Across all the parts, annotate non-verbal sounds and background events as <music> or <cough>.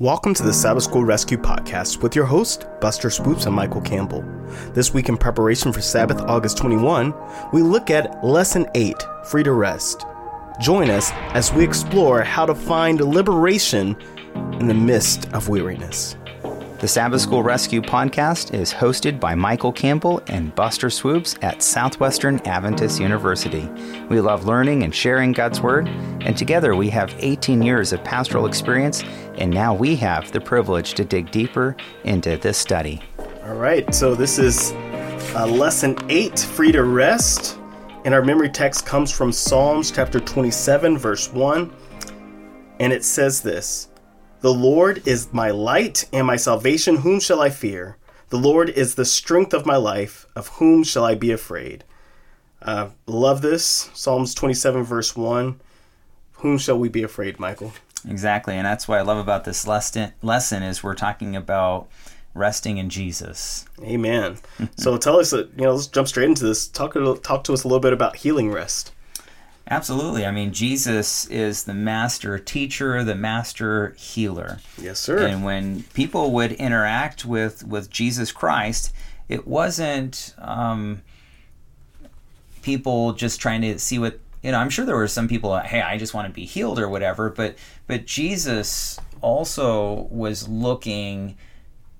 Welcome to the Sabbath School Rescue Podcast with your host, Buster Swoops and Michael Campbell. This week, in preparation for Sabbath August 21, we look at Lesson 8 Free to Rest. Join us as we explore how to find liberation in the midst of weariness. The Sabbath School Rescue podcast is hosted by Michael Campbell and Buster Swoops at Southwestern Adventist University. We love learning and sharing God's Word, and together we have 18 years of pastoral experience, and now we have the privilege to dig deeper into this study. All right, so this is uh, Lesson 8 Free to Rest, and our memory text comes from Psalms chapter 27, verse 1, and it says this. The Lord is my light and my salvation. Whom shall I fear? The Lord is the strength of my life. Of whom shall I be afraid? Uh, love this. Psalms 27, verse 1. Whom shall we be afraid, Michael? Exactly. And that's what I love about this lesson, lesson is we're talking about resting in Jesus. Amen. <laughs> so tell us, you know, let's jump straight into this. Talk, to talk to us a little bit about healing rest. Absolutely. I mean, Jesus is the master teacher, the master healer. Yes, sir. And when people would interact with with Jesus Christ, it wasn't um, people just trying to see what you know. I'm sure there were some people, hey, I just want to be healed or whatever. But but Jesus also was looking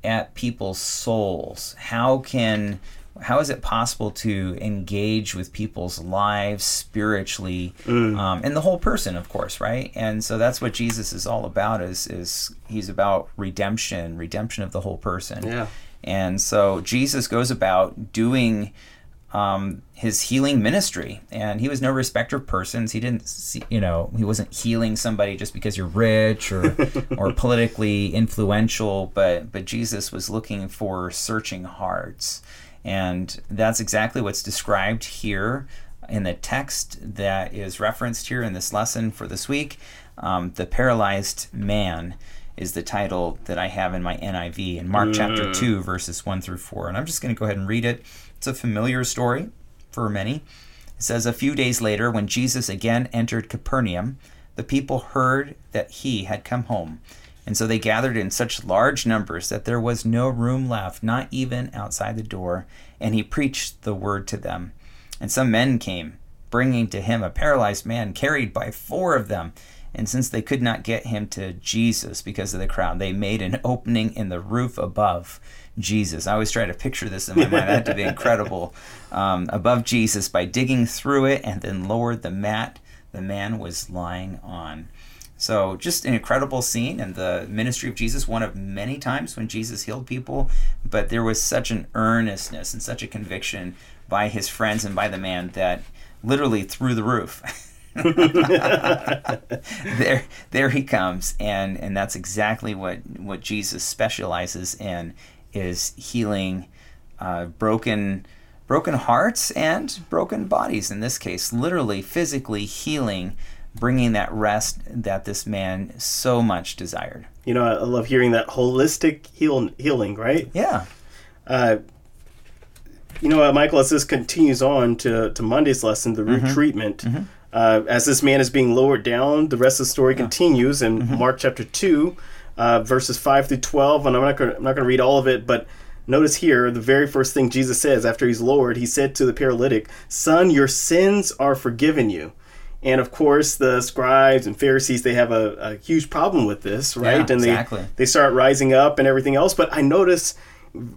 at people's souls. How can how is it possible to engage with people's lives spiritually mm. um, and the whole person of course right? And so that's what jesus is all about is is he's about redemption redemption of the whole person. Yeah. And so jesus goes about doing um, his healing ministry. And he was no respecter of persons. He didn't see, you know he wasn't healing somebody just because you're rich or <laughs> or politically influential but but jesus was looking for searching hearts and that's exactly what's described here in the text that is referenced here in this lesson for this week. Um, the paralyzed man is the title that I have in my NIV in Mark mm. chapter 2, verses 1 through 4. And I'm just going to go ahead and read it. It's a familiar story for many. It says, A few days later, when Jesus again entered Capernaum, the people heard that he had come home. And so they gathered in such large numbers that there was no room left, not even outside the door, and he preached the word to them. And some men came, bringing to him a paralyzed man carried by four of them. And since they could not get him to Jesus because of the crowd, they made an opening in the roof above Jesus. I always try to picture this in my mind. That had to be incredible. Um, above Jesus by digging through it and then lowered the mat the man was lying on. So, just an incredible scene in the ministry of Jesus, one of many times when Jesus healed people, but there was such an earnestness and such a conviction by his friends and by the man that literally through the roof. <laughs> there there he comes and and that's exactly what what Jesus specializes in is healing uh, broken broken hearts and broken bodies in this case literally physically healing bringing that rest that this man so much desired. You know, I love hearing that holistic heal, healing, right? Yeah. Uh, you know, uh, Michael, as this continues on to, to Monday's lesson, the root mm-hmm. treatment, mm-hmm. Uh, as this man is being lowered down, the rest of the story yeah. continues in mm-hmm. Mark chapter 2, uh, verses 5 through 12. And I'm not going to read all of it, but notice here the very first thing Jesus says after he's lowered, he said to the paralytic, Son, your sins are forgiven you. And of course, the scribes and Pharisees they have a, a huge problem with this, right? Yeah, and exactly. they they start rising up and everything else. But I notice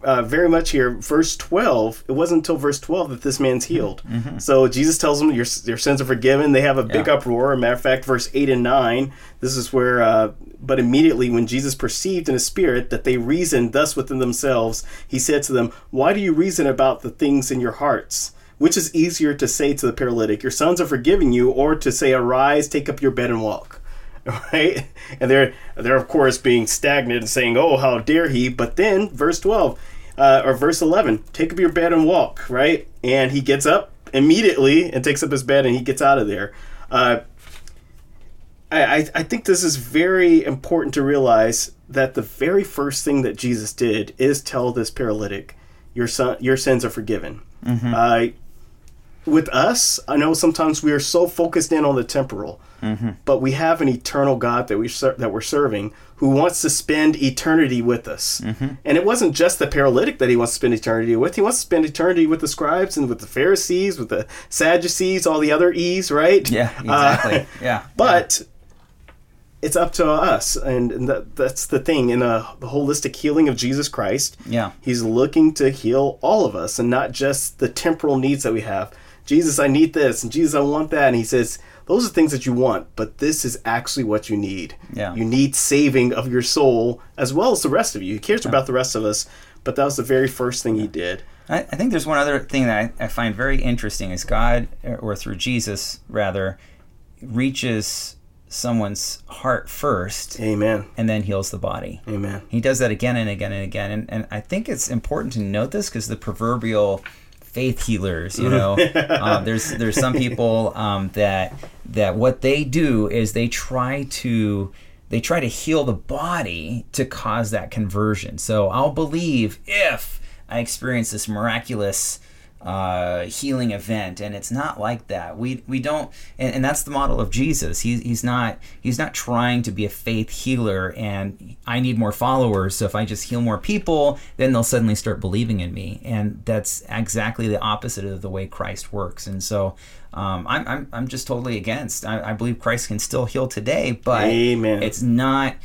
uh, very much here, verse twelve. It wasn't until verse twelve that this man's healed. Mm-hmm. So Jesus tells them, "Your your sins are forgiven." They have a big yeah. uproar. matter of fact, verse eight and nine. This is where. Uh, but immediately, when Jesus perceived in his spirit that they reasoned thus within themselves, he said to them, "Why do you reason about the things in your hearts?" Which is easier to say to the paralytic, Your sons are forgiving you, or to say, Arise, take up your bed and walk? <laughs> Right? And they're, they're of course, being stagnant and saying, Oh, how dare he? But then, verse 12, uh, or verse 11, Take up your bed and walk, right? And he gets up immediately and takes up his bed and he gets out of there. Uh, I, I think this is very important to realize that the very first thing that Jesus did is tell this paralytic, "Your son, your sins are forgiven." Mm-hmm. Uh, with us, I know sometimes we are so focused in on the temporal. but we have an eternal God that we ser- that we're serving who wants to spend eternity with us. And it wasn't just the paralytic that he wants to spend eternity with. He wants to spend eternity with the scribes and with the Pharisees, with the Sadducees, all the other E's, right? Yeah, Uh, exactly. <laughs> yeah. but it's up to us, and, and that, that's the thing in a, the holistic healing of Jesus Christ. Yeah. He's looking to heal all of us and not just the temporal needs that we have. Jesus, I need this, and Jesus, I want that. And he says, those are things that you want, but this is actually what you need. Yeah. You need saving of your soul as well as the rest of you. He cares about the rest of us, but that was the very first thing he did. I, I think there's one other thing that I, I find very interesting is God, or through Jesus rather, reaches someone's heart first Amen. and then heals the body. Amen. He does that again and again and again. And, and I think it's important to note this because the proverbial faith healers, you know, <laughs> um, there's there's some people um, that that what they do is they try to they try to heal the body to cause that conversion. So I'll believe if I experience this miraculous uh, healing event, and it's not like that. We we don't, and, and that's the model of Jesus. He's he's not he's not trying to be a faith healer, and I need more followers. So if I just heal more people, then they'll suddenly start believing in me, and that's exactly the opposite of the way Christ works. And so. Um, I'm, I'm, I'm just totally against. I, I believe Christ can still heal today, but Amen. it's not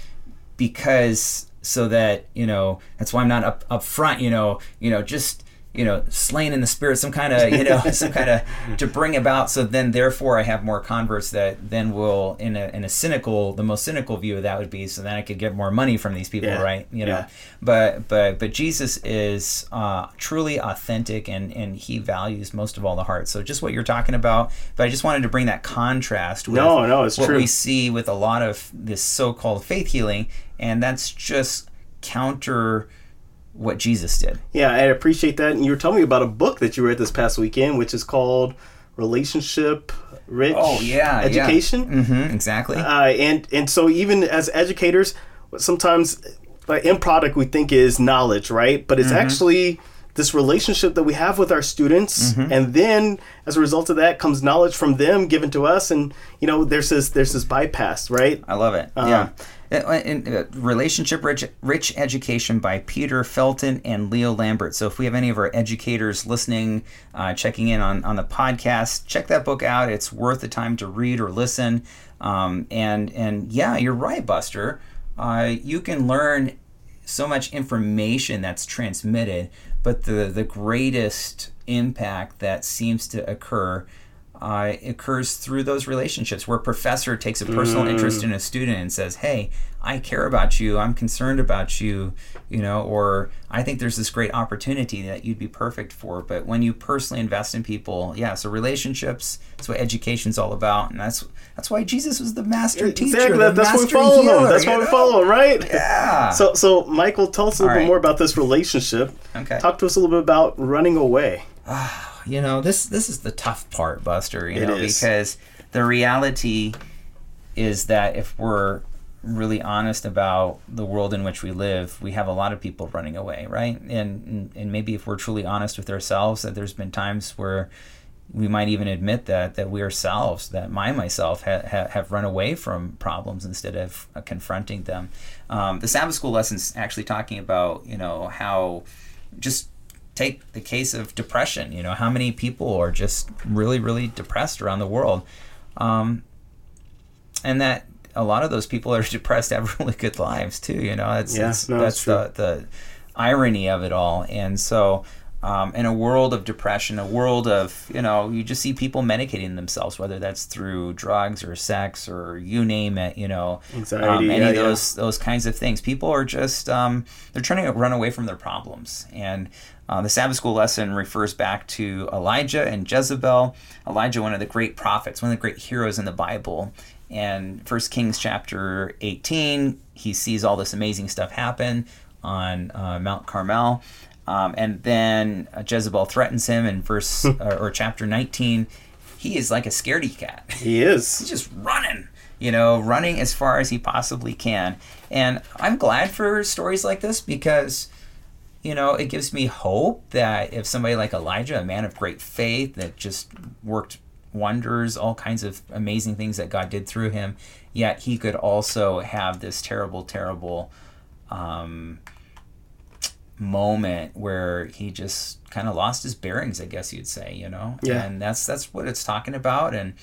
because so that you know that's why I'm not up up front. You know, you know, just you know, slain in the spirit, some kind of you know, <laughs> some kind of to bring about. So then, therefore, I have more converts that then will, in a in a cynical, the most cynical view of that would be, so then I could get more money from these people, Yeah. right? You know, Yeah. but but but Jesus is uh, truly authentic, and and he values most of all the heart. So just what you're talking about. But I just wanted to bring that contrast. With No, no, it's what true. we see with a lot of this so-called faith healing, and that's just counter what Jesus did. Yeah, I appreciate that. And you were telling me about a book that you read this past weekend, which is called Relationship Rich Oh, Education. Mm-hmm, exactly. Uh, and and so even as educators, sometimes the end product we think is knowledge, right? But it's Mm-hmm. actually this relationship that we have with our students, Mm-hmm. and then as a result of that comes knowledge from them given to us, and you know there's this there's this bypass, right? I love it. Uh-huh. yeah. Uh, in- uh, Relationship Rich, Rich Education by Peter Felten and Leo Lambert. So if we have any of our educators listening, uh, checking in on, on the podcast, check that book out. It's worth the time to read or listen. Um, and and yeah, you're right, Buster. Uh, you can learn so much information that's transmitted, but the the greatest impact that seems to occur uh, occurs through those relationships where a professor takes a personal interest in a student and says, "Hey, I care about you. I'm concerned about you," you know, or I think there's this great opportunity that you'd be perfect for. But when you personally invest in people, yeah, so relationships. That's what education's all about, and that's that's why Jesus was the master teacher. exactly. That, that's why we master follow him. That's why we know? follow him, right? Yeah. So so Michael, tell us a little All bit more about this relationship. Okay. Talk to us a little bit about running away. You know this this is the tough part buster you It know is. because the reality is that if we're really honest about the world in which we live we have a lot of people running away right and and maybe if we're truly honest with ourselves that there's been times where we might even admit that that we ourselves that my myself ha, ha, have run away from problems instead of uh, confronting them um, the sabbath school lessons actually talking about you know how just take the case of depression you know how many people are just really really depressed around the world? Um, and that a lot of those people that are <laughs> depressed have really good lives too you know? That's Yeah, that's, no, that's it's the, the irony of it all. And so um, in a world of depression a world of you know you just see people medicating themselves whether that's through drugs or sex or you name it you know? Anxiety, um, any yeah, of yeah. those those kinds of things. People are just um, they're trying to run away from their problems. And uh, the Sabbath school lesson refers back to Elijah and Jezebel. Elijah, one of the great prophets, one of the great heroes in the Bible. And First Kings chapter 18, he sees all this amazing stuff happen on uh, Mount Carmel. Um, and then uh, Jezebel threatens him in verse <laughs> uh, or chapter 19. He is like a scaredy cat He is. he's just running you know running as far as he possibly can and i'm glad for stories like this because you know it gives me hope that if somebody like elijah a man of great faith that just worked wonders, all kinds of amazing things that God did through him. Yet he could also have this terrible, terrible um, moment where he just kind of lost his bearings, I guess you'd say, you know. Yeah. And that's that's what it's talking about, and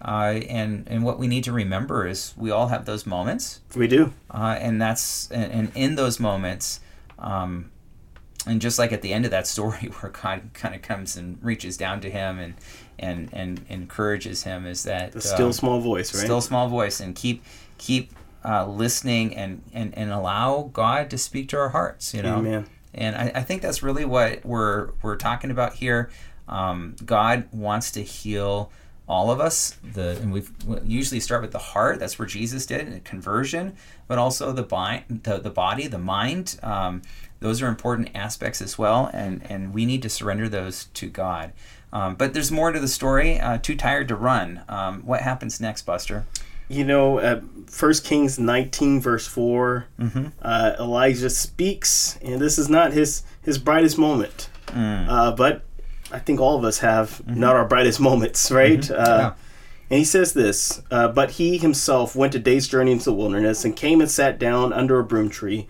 uh, and and what we need to remember is we all have those moments, We do. uh, and that's and, and in those moments. Um, and just like at the end of that story <laughs> where god kind of comes and reaches down to him and and and encourages him is that The still um, small voice, right? still small voice and keep keep uh, listening and, and and allow god to speak to our hearts you know Amen. and I, I think that's really what we're we're talking about here um, god wants to heal all of us the and we usually start with the heart that's where jesus did and conversion but also the, bi- the the body the mind um, those are important aspects as well and and we need to surrender those to god um, but there's more to the story uh, too tired to run um, what happens next buster You know, uh, First Kings 19, verse 4, Mm-hmm. uh, Elijah speaks, and this is not his, his brightest moment. Mm. Uh, but I think all of us have not our brightest moments, right? Uh, Mm-hmm. Yeah. And he says this uh, But he himself went a day's journey into the wilderness and came and sat down under a broom tree.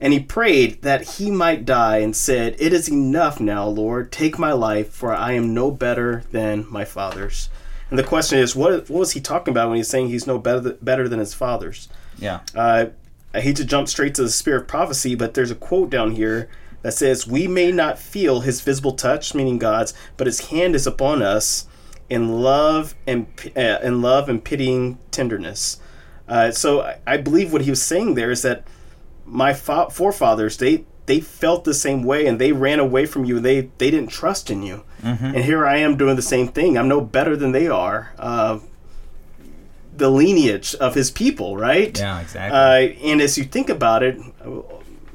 And he prayed that he might die and said, It is enough now, Lord. Take my life, for I am no better than my father's. And the question is, what, what was he talking about when he's saying he's no better, better than his father's? yeah Uh, I hate to jump straight to the spirit of prophecy, but there's a quote down here that says, "We may not feel His visible touch, meaning God's, but His hand is upon us in love and uh, in love and pitying tenderness." Uh, so I, I believe what he was saying there is that my fa- forefathers they they felt the same way and they ran away from you. They they didn't trust in you, and here I am doing the same thing. I'm no better than they are. Uh, the lineage of his people, right? yeah exactly Uh, and as you think about it,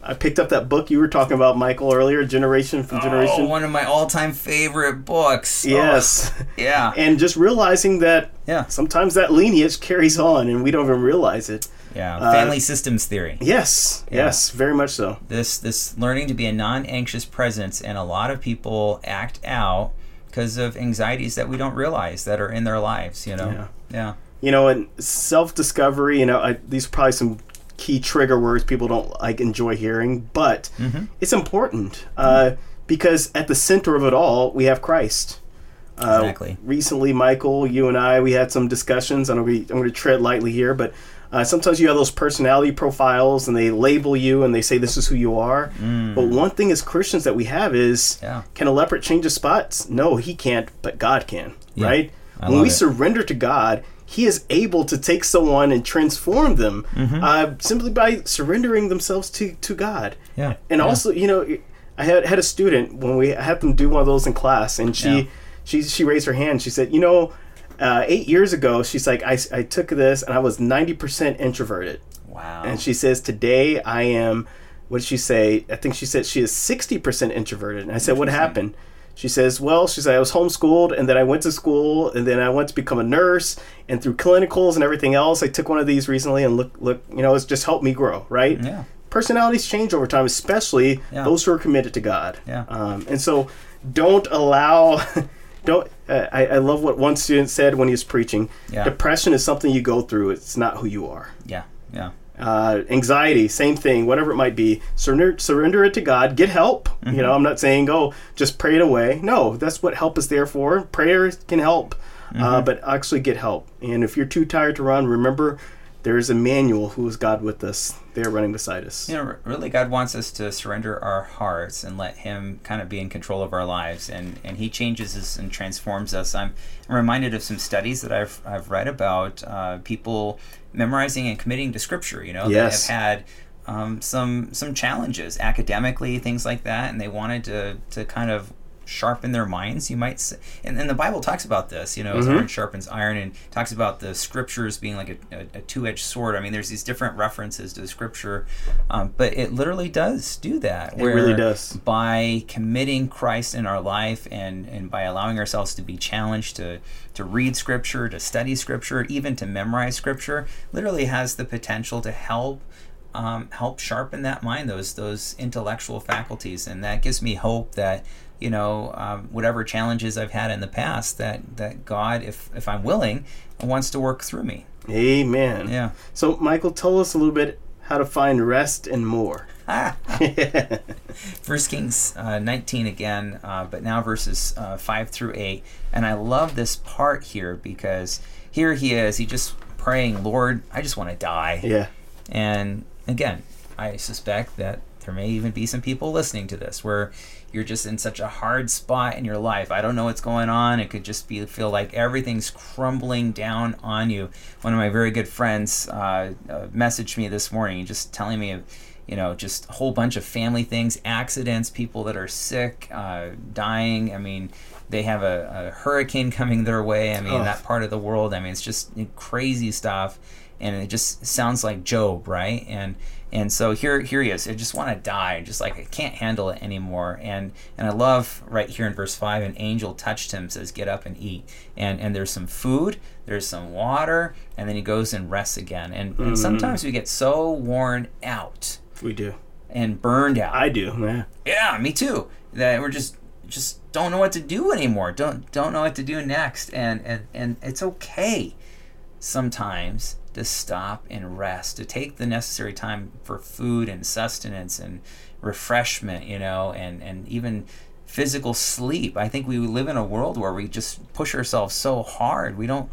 I picked up that book you were talking about, Michael, earlier, Generation from Oh, Generation. one of my all-time favorite books. Oh, yes. yeah. And just realizing that Yeah. sometimes that lineage carries on and we don't even realize it. Yeah. Uh, Family systems theory. Yes, Yeah. yes, very much so. This this learning to be a non-anxious presence, and a lot of people act out because of anxieties that we don't realize that are in their lives. You know. Yeah. Yeah. You know, and self discovery, you know, I, these are probably some key trigger words people don't like enjoy hearing, but Mm-hmm. it's important uh, because at the center of it all, we have Christ. Uh, Exactly. Recently, Michael, you and I, we had some discussions. I'm going to I'm going to tread lightly here, but uh, sometimes you have those personality profiles, and they label you and they say this is who you are. But one thing as Christians that we have is, Mm. Yeah. can a leopard change his spots? No, he can't, but God can. Yeah. Right? I when we it. surrender to God, He is able to take someone and transform them Mm-hmm. uh, simply by surrendering themselves to to God. Yeah. And Yeah. also, you know, I had had a student when we had them do one of those in class, and she Yeah. she she raised her hand. She said, "You know, uh, eight years ago, she's like, I, I took this and I was ninety percent introverted, Wow. and she says today I am. What did she say? I think she said she is sixty percent introverted. And I said, what happened? She says, well, she said I was homeschooled, and then I went to school, and then I went to become a nurse, and through clinicals and everything else, I took one of these recently, and look, look, you know, it's just helped me grow, right? Yeah. personalities change over time, especially Yeah. those who are committed to God. Yeah. Um, and so, don't allow. <laughs> Don't. Uh, I, I love what one student said when he was preaching. Yeah. Depression is something you go through. It's not who you are. Yeah. Yeah. Uh, anxiety, same thing. Whatever it might be, surrender surrender it to God. Get help. Mm-hmm. You know, I'm not saying go just pray it away. No, that's what help is there for. Prayer can help, Mm-hmm. uh, but actually get help. And if you're too tired to run, remember there's Emmanuel who is God with us. They're running beside us. You know, really, God wants us to surrender our hearts and let Him kind of be in control of our lives, and, and He changes us and transforms us. I'm, I'm reminded of some studies that I've, I've read about uh, people memorizing and committing to Scripture. You know, Yes. that have had um, some some challenges academically, things like that, and they wanted to to kind of sharpen their minds. You might say and, and the bible talks about this you know as iron sharpens iron and talks about the scriptures being like a, a, a two-edged sword. I mean there's these different references to the scripture um, but it literally does do that It really does. by committing christ in our life and and by allowing ourselves to be challenged to to read scripture to study scripture even to memorize scripture literally has the potential to help um, help sharpen that mind, those those intellectual faculties, and that gives me hope that you know um, whatever challenges I've had in the past, that that God, if if I'm willing, wants to work through me. Amen. Yeah. So, Michael, tell us a little bit how to find rest and more. <laughs> First Kings uh, 19 again, uh, but now verses uh, 5 through 8. And I love this part here because here he is, he just praying, Lord, I just want to die. Yeah. And again, I suspect that there may even be some people listening to this where you're just in such a hard spot in your life. I don't know what's going on. It could just be feel like everything's crumbling down on you. One of my very good friends uh, uh, messaged me this morning, just telling me, you know, just a whole bunch of family things, accidents, people that are sick, uh, dying. I mean, they have a, a, hurricane coming their way. I mean, oh. that part of the world. I mean, it's just crazy stuff, and it just sounds like Job, right? And and so here here he is. I just want to die. Just like I can't handle it anymore. And and I love right here in verse five. An angel touched him, says, "Get up and eat." And and there's some food, there's some water, and then he goes and rests again. And, mm-hmm. and sometimes we get so worn out. We do. And burned out. I do. Yeah. Yeah, me too. That we're just just don't know what to do anymore. Don't don't know what to do next. And and and it's okay sometimes to stop and rest, to take the necessary time for food and sustenance and refreshment, you know, and, and even physical sleep. I think we live in a world where we just push ourselves so hard. We don't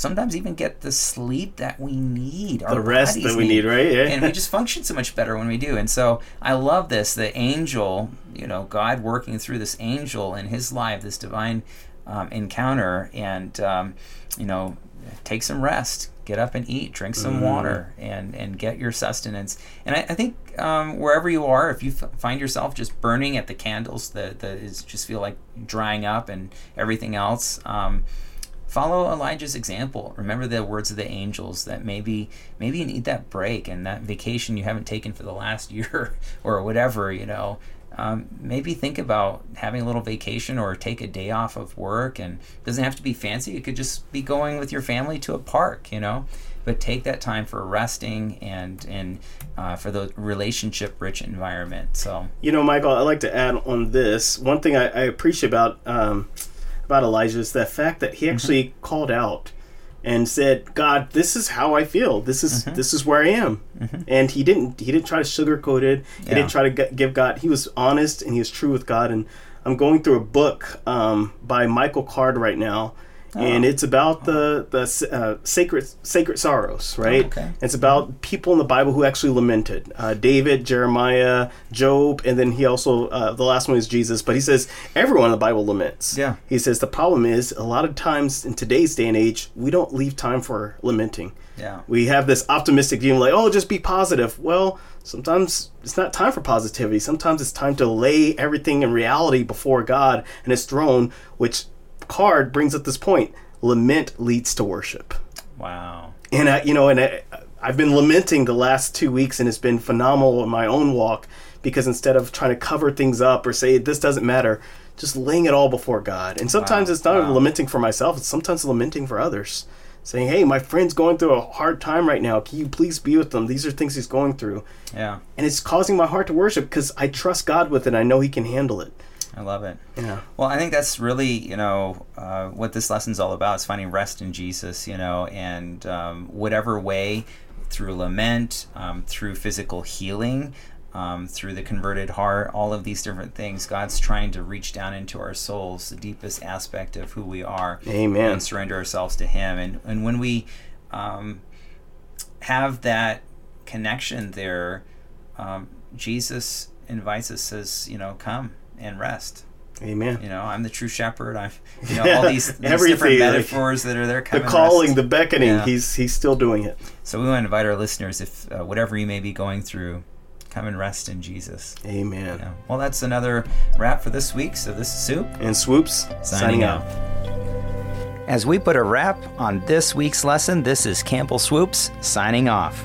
sometimes even get the sleep that we need. The rest that we need, need right? Yeah. and we just function so much better when we do. And so I love this the angel, you know, God working through this angel in his life, this divine um, encounter, and, um, you know, take some rest get up and eat, drink some mm. water, and and get your sustenance. And I, I think um, wherever you are, if you f- find yourself just burning at the candles that that is just feel like drying up and everything else. Um, follow Elijah's example. Remember the words of the angels that maybe maybe you need that break and that vacation you haven't taken for the last <laughs> year or whatever, you know um, maybe think about having a little vacation or take a day off of work and it doesn't have to be fancy it could just be going with your family to a park you know? But take that time for resting and and uh, for the relationship rich environment so. You know michael i'd like to add on this. One thing i, I appreciate about um, about elijah is the fact that he mm-hmm. actually called out and said, "God, this is how I feel. This is mm-hmm. this is where I am." Mm-hmm. And he didn't he didn't try to sugarcoat it. He yeah. didn't try to give God. He was honest and he was true with God. And I'm going through a book um, by Michael Card right now Oh. And it's about the the uh, sacred sacred sorrows, right? Oh, okay. It's about people in the Bible who actually lamented. Uh, David, Jeremiah, Job, and then he also uh, the last one is Jesus. But he says everyone in the Bible laments. Yeah. He says the problem is a lot of times in today's day and age we don't leave time for lamenting. Yeah. We have this optimistic view, like, oh, just be positive. Well, sometimes it's not time for positivity. Sometimes it's time to lay everything in reality before God and His throne, which card brings up this point lament leads to worship. Wow. And I, you know, and I, I've been lamenting the last two weeks, and it's been phenomenal in my own walk because instead of trying to cover things up or say this doesn't matter, just laying it all before God. And sometimes wow. it's not wow. lamenting for myself; it's sometimes lamenting for others, saying, "Hey, my friend's going through a hard time right now. Can you please be with them? These are things he's going through." Yeah. And it's causing my heart to worship because I trust God with it. I know He can handle it. I love it. Yeah. Well, I think that's really, you know, uh, what this lesson's all about is finding rest in Jesus, you know, and um, whatever way, through lament, um, through physical healing, um, through the converted heart, all of these different things, God's trying to reach down into our souls, the deepest aspect of who we are. Amen. And surrender ourselves to Him. And, and when we um, have that connection there, um, Jesus invites us, says, you know, come and rest. Amen. You know, I'm the true shepherd. I'm, you know, <laughs> all these, these different metaphors that are there. the calling, the beckoning. Yeah. He's he's still doing it. So we want to invite our listeners, if uh, whatever you may be going through, come and rest in Jesus. Amen. Yeah. Well, that's another wrap for this week. So this is Soup and Swoops signing, signing out. As we put a wrap on this week's lesson, this is Campbell Swoops signing off.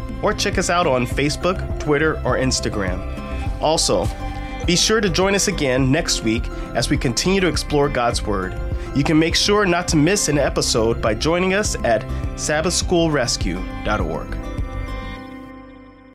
or check us out on Facebook, Twitter, or Instagram. Also, be sure to join us again next week as we continue to explore God's Word. You can make sure not to miss an episode by joining us at sabbathschoolrescue.org.